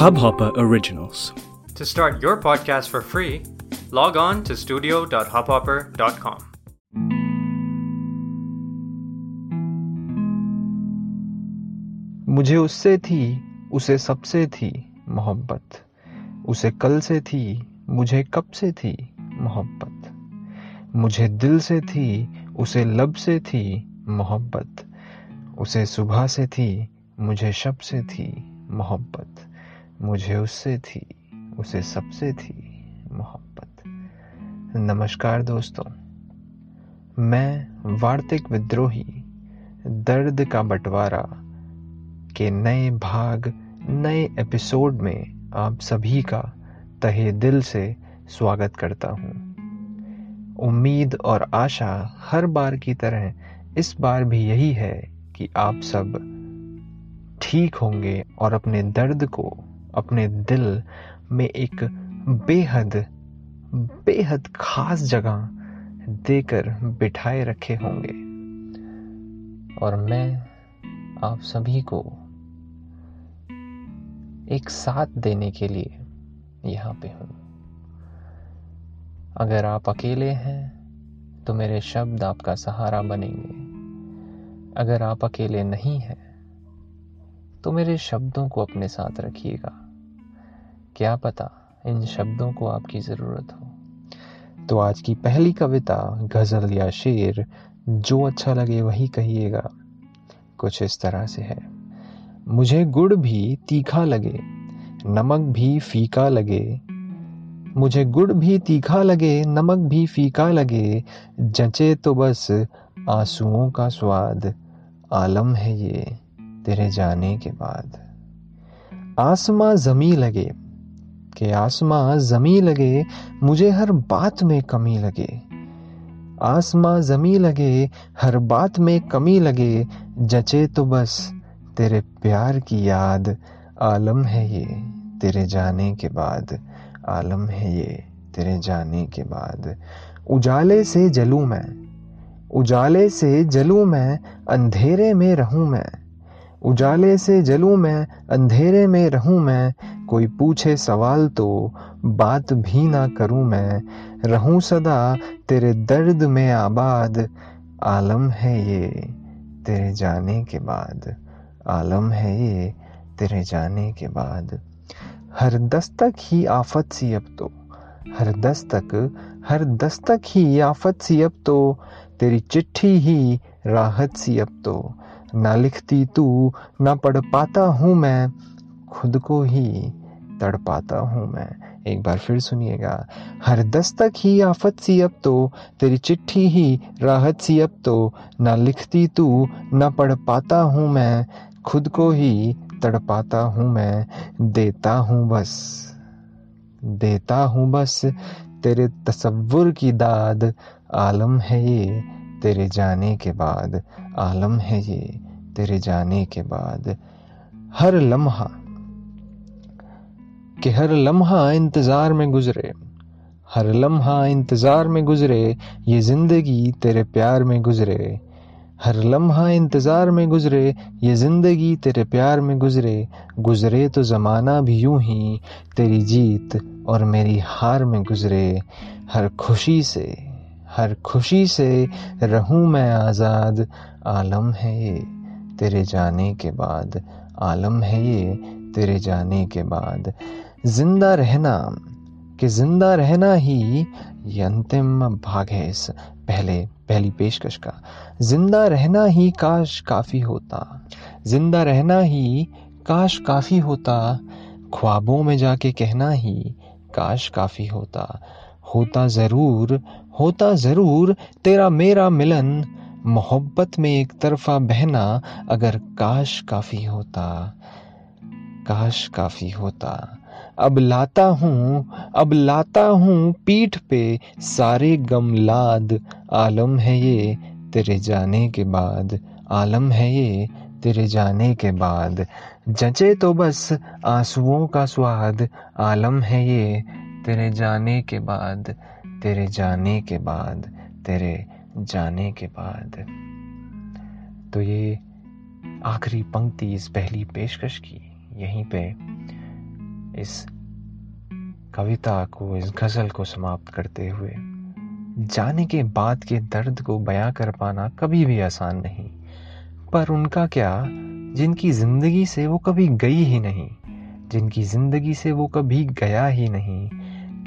Hubhopper Originals. To start your podcast for free, log on to studio.hubhopper.com. मुझे उससे थी उसे सबसे थी मोहब्बत उसे कल से थी मुझे कब से थी मोहब्बत मुझे दिल से थी उसे लब से थी मोहब्बत उसे सुबह से थी मुझे शब से थी मोहब्बत मुझे उससे थी, उसे सबसे थी मोहब्बत। नमस्कार दोस्तों, मैं वार्तिक विद्रोही, दर्द का बंटवारा के नए भाग, नए एपिसोड में आप सभी का तहे दिल से स्वागत करता हूँ। उम्मीद और आशा हर बार की तरह इस बार भी यही है कि आप सब ठीक होंगे और अपने दर्द को अपने दिल में एक बेहद बेहद खास जगह देकर बिठाए रखे होंगे। और मैं आप सभी को एक साथ देने के लिए यहाँ पे हूँ। अगर आप अकेले हैं तो मेरे शब्द आपका सहारा बनेंगे। अगर आप अकेले नहीं हैं तो मेरे शब्दों को अपने साथ रखिएगा। क्या पता इन शब्दों को आपकी ज़रूरत हो। तो आज की पहली कविता, गज़ल या शेर, जो अच्छा लगे वही कहिएगा। कुछ इस तरह से है। मुझे गुड़ भी तीखा लगे, नमक भी फीका लगे। मुझे गुड़ भी तीखा लगे, नमक भी फीका लगे। जचे तो बस आंसुओं का स्वाद, आलम है ये। तेरे जाने के बाद। आसमां जमी लगे, के आसमां जमी लगे, मुझे हर बात में कमी लगे। आसमां जमी लगे, हर बात में कमी लगे, जचे तो बस तेरे प्यार की याद। आलम है ये तेरे जाने के बाद, आलम है ये तेरे जाने के बाद। उजाले से जलूं मैं, उजाले से जलूं मैं, अंधेरे में रहूँ मैं। उजाले से जलूं मैं, अंधेरे में रहूँ मैं, कोई पूछे सवाल तो बात भी ना करूँ मैं। रहूँ सदा तेरे दर्द में आबाद, आलम है ये तेरे जाने के बाद। आलम है ये तेरे जाने के बाद। हर दस्तक ही आफत सी अब तो हर दस्तक हर दस्तक ही आफत सी अब तो तेरी चिट्ठी ही राहत सी अब तो। ना लिखती तू, ना पढ़ पाता हूँ मैं, खुद को ही तड़ पाता हूँ मैं। एक बार फिर सुनिएगा, हर दस्तक ही आफत सी अब तो तेरी चिट्ठी ही राहत सी अब तो ना लिखती तू, ना पढ़ पाता हूँ मैं, खुद को ही तड़ पाता हूँ मैं, देता हूँ बस, देता हूँ बस, तेरे तसव्वुर की दाद, आलम है ये, तेरे जाने के बाद आलम है ये, तेरे जाने के बाद। हर लम्हा, कि हर लम्हा इंतज़ार में गुजरे, हर लम्हा इंतज़ार में गुजरे, ये ज़िंदगी तेरे प्यार में गुजरे। हर लम्हा इंतज़ार में गुजरे, ये ज़िंदगी तेरे प्यार में गुजरे। गुजरे तो ज़माना भी यूँ ही, तेरी जीत और मेरी हार में गुजरे। हर खुशी से, हर खुशी से रहूँ मैं आज़ाद आलम है ये, तेरे जाने के बाद। आलम है ये, तेरे जाने के बाद। ज़िंदा रहना, कि ज़िंदा रहना ही ये अंतिम भाग है इस पहले, पहली पेशकश का। ज़िंदा रहना ही काश काफ़ी होता। ज़िंदा रहना ही काश काफ़ी होता। ख्वाबों में जाके कहना ही काश काफ़ी होता। होता ज़रूर होता ज़रूर तेरा मेरा मिलन। मोहब्बत में एक तरफा बहना अगर काश काफ़ी होता, काश काफ़ी होता। अब लाता हूँ, अब लाता हूँ पीठ पे सारे गम लाद। आलम है ये तेरे जाने के बाद, आलम है ये तेरे जाने के बाद। जचे तो बस आंसुओं का स्वाद, आलम है ये तेरे जाने के बाद, तेरे जाने के बाद, तेरे जाने के बाद तो ये आखिरी पंक्ति इस पहली पेशकश की, यहीं पे इस कविता को, इस गज़ल को समाप्त करते हुए, जाने के बाद के दर्द को बयां कर पाना कभी भी आसान नहीं, पर उनका क्या, जिनकी ज़िंदगी से वो कभी गई ही नहीं, जिनकी ज़िंदगी से वो कभी गया ही नहीं,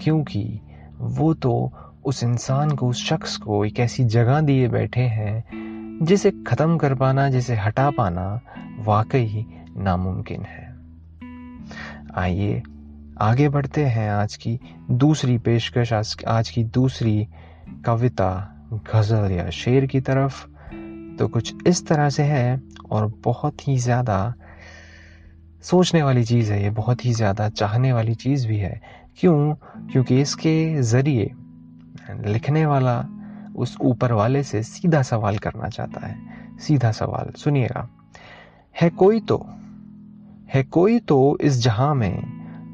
क्योंकि वो तो उस इंसान को, उस शख्स को एक ऐसी जगह दिए बैठे हैं, जिसे ख़त्म कर पाना, जिसे हटा पाना वाकई नामुमकिन है। आइए, आगे बढ़ते हैं आज की दूसरी पेशकश, आज की दूसरी कविता, गज़ल या शेर की तरफ़। तो कुछ इस तरह से है और बहुत ही ज़्यादा सोचने वाली चीज़ है, ये बहुत ही ज़्यादा चाहने वाली चीज़ भी है। क्यों? क्योंकि इसके ज़रिए लिखने वाला उस ऊपर वाले से सीधा सवाल करना चाहता है। सीधा सवाल, सुनिएगा। है कोई तो है कोई तो इस जहाँ में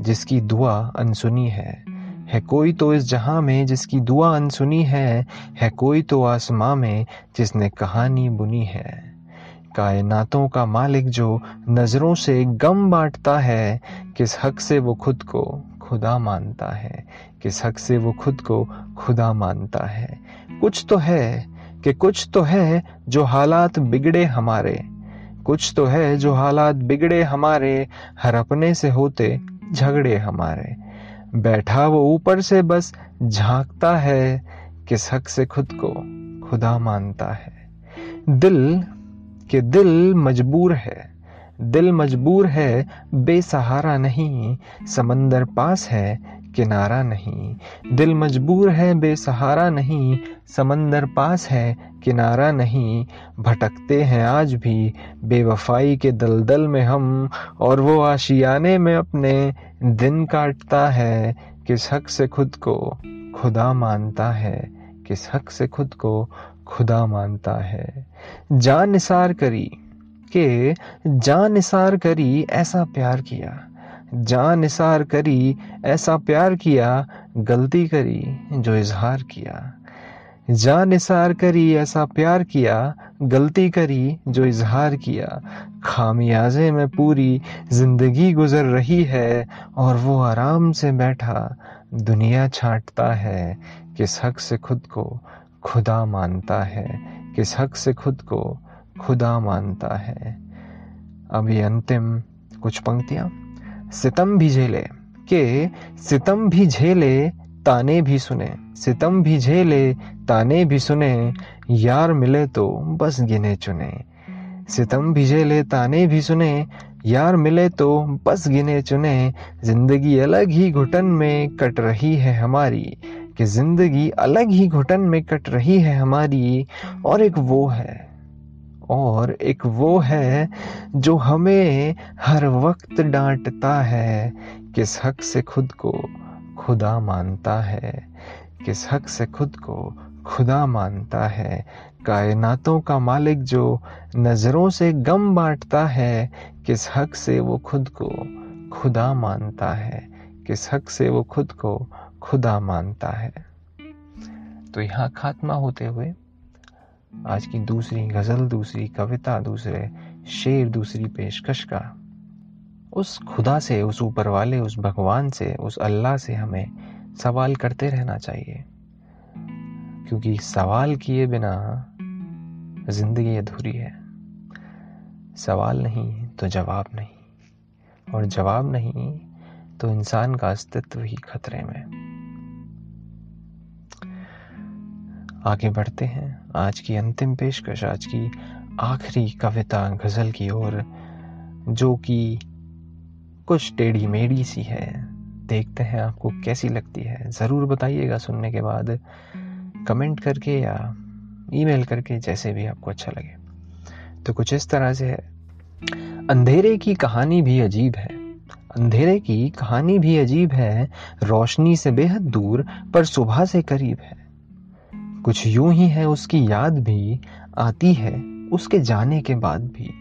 जिसकी दुआ अनसुनी है। है कोई तो इस जहाँ में जिसकी दुआ अनसुनी है। है कोई तो आसमां में जिसने कहानी बुनी है। कायनातों का मालिक जो नज़रों से गम बांटता है, किस हक से वो खुद को खुदा मानता है किस हक से वो खुद को खुदा मानता है। कुछ तो है कि कुछ तो है जो हालात बिगड़े हमारे। कुछ तो है जो हालात बिगड़े हमारे, हर अपने से होते झगड़े हमारे। बैठा वो ऊपर से बस झांकता है किस हक से खुद को खुदा मानता है। दिल, के दिल मजबूर है। दिल मजबूर है, बेसहारा नहीं, समंदर पास है, किनारा नहीं। दिल मजबूर है, बेसहारा नहीं, समंदर पास है, किनारा नहीं। भटकते हैं आज भी, बेवफाई के दलदल में हम, और वो आशियाने में अपने दिन काटता है, किस हक से खुद को खुदा मानता है, किस हक से खुद को खुदा मानता है। जान निसार करी। के जान निसार करी ऐसा प्यार किया, जान निसार करी ऐसा प्यार किया, गलती करी जो इजहार किया, जान निसार करी ऐसा प्यार किया, गलती करी जो इजहार किया। खामियाजे में पूरी ज़िंदगी गुजर रही है और वो आराम से बैठा दुनिया छांटता है, किस हक से खुद को खुदा मानता है, किस हक से खुद को खुदा मानता है। अब ये अंतिम कुछ पंक्तियाँ। सितम भी झेले, के सितम भी झेले, ताने भी सुने। सितम भी झेले, ताने भी सुने, यार मिले तो बस गिने चुने। सितम भी झेले, ताने भी सुने, यार मिले तो बस गिने चुने। ज़िंदगी अलग ही घुटन में कट रही है हमारी, कि ज़िंदगी अलग ही घुटन में कट रही है हमारी, और एक वो है और एक वो है जो हमें हर वक्त डांटता है, किस हक से खुद को खुदा मानता है, किस हक से खुद को खुदा मानता है। कायनातों का मालिक जो नज़रों से गम बांटता है, किस हक से वो खुद को खुदा मानता है, किस हक से वो खुद को खुदा मानता है। तो यहाँ खात्मा होते हुए आज की दूसरी गज़ल, दूसरी कविता, दूसरे शेर, दूसरी पेशकश का। उस खुदा से, उस ऊपर वाले, उस भगवान से, उस अल्लाह से हमें सवाल करते रहना चाहिए। क्योंकि सवाल किए बिना ज़िंदगी अधूरी है। सवाल नहीं तो जवाब नहीं। और जवाब नहीं तो इंसान का अस्तित्व ही खतरे में। आगे बढ़ते हैं। आज की अंतिम पेशकश, आज की आखिरी कविता गज़ल की ओर, जो कि कुछ टेढ़ी मेढ़ी सी है। देखते हैं आपको कैसी लगती है। ज़रूर बताइएगा सुनने के बाद। कमेंट करके या ईमेल करके, जैसे भी आपको अच्छा लगे। तो कुछ इस तरह से है। अंधेरे की कहानी भी अजीब है। अंधेरे की कहानी भी अजीब है। रोशनी से बेहद दूर, पर सुबह से करीब है। कुछ यूँ ही है उसकी याद भी, आती है उसके जाने के बाद भी।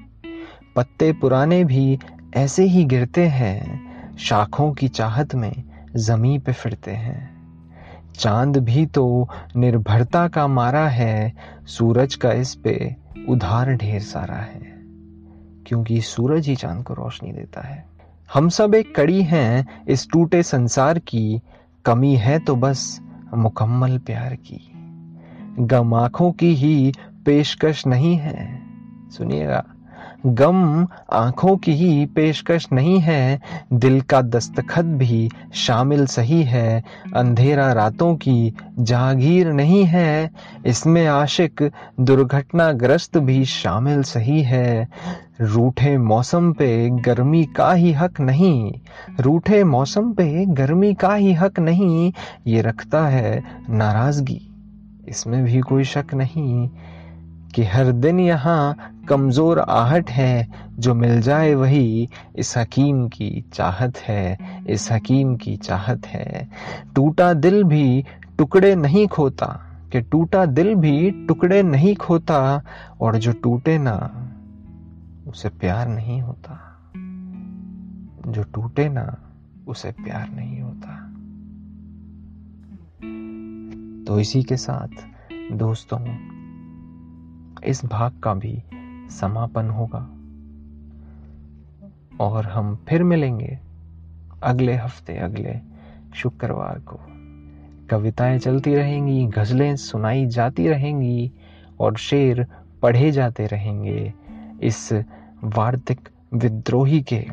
पत्ते पुराने भी ऐसे ही गिरते हैं, शाखों की चाहत में जमी पे फिरते हैं। चाँद भी तो निर्भरता का मारा है, सूरज का इस पे उधार ढेर सारा है। क्योंकि सूरज ही चाँद को रोशनी देता है। हम सब एक कड़ी हैं इस टूटे संसार की, कमी है तो बस मुकम्मल प्यार की। गम आँखों की ही पेशकश नहीं है। सुनिएगा, गम आँखों की ही पेशकश नहीं है, दिल का दस्तखत भी शामिल सही है, अंधेरा रातों की जागीर नहीं है, इसमें आशिक दुर्घटनाग्रस्त भी शामिल सही है। रूठे मौसम पे गर्मी का ही हक नहीं, रूठे मौसम पे गर्मी का ही हक नहीं, ये रखता है नाराज़गी। इसमें भी कोई शक नहीं कि हर दिन यहाँ कमज़ोर आहट है, जो मिल जाए वही इस हकीम की चाहत है, इस हकीम की चाहत है। टूटा दिल भी टुकड़े नहीं खोता, कि टूटा दिल भी टुकड़े नहीं खोता, और जो टूटे ना, उसे प्यार नहीं होता। जो टूटे ना, उसे प्यार नहीं होता। तो इसी के साथ, दोस्तों, इस भाग का भी समापन होगा। और हम फिर मिलेंगे अगले हफ़्ते, अगले शुक्रवार को। कविताएँ चलती रहेंगी, गजलें सुनाई जाती रहेंगी, और शेर पढ़े जाते रहेंगे इस वार्तिक विद्रोही के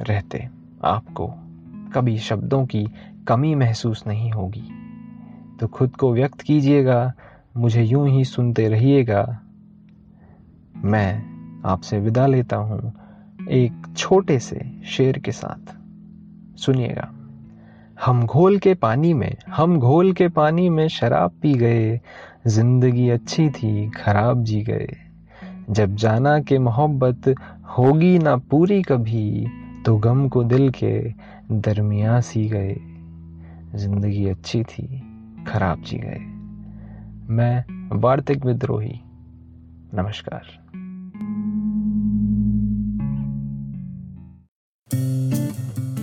रहते। आपको कभी शब्दों की कमी महसूस नहीं होगी। तो खुद को व्यक्त कीजिएगा, मुझे यूँ ही सुनते रहिएगा। मैं आपसे विदा लेता हूँ एक छोटे से शेर के साथ। सुनिएगा, हम घोल के पानी में, हम घोल के पानी में शराब पी गए, ज़िंदगी अच्छी थी, खराब जी गए। जब जाना के मोहब्बत होगी ना पूरी कभी तो गम को दिल के दरमिया सी गए। ज़िंदगी अच्छी थी खराब जी गए। मैं वार्तिक विद्रोही। नमस्कार।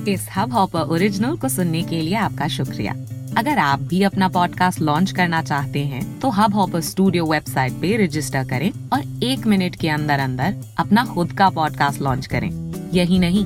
इस हब हॉपर ओरिजिनल को सुनने के लिए आपका शुक्रिया। अगर आप भी अपना पॉडकास्ट लॉन्च करना चाहते हैं तो हब हॉपर स्टूडियो वेबसाइट पे रजिस्टर करें और एक मिनट के अंदर अंदर अपना खुद का पॉडकास्ट लॉन्च करें। यही नहीं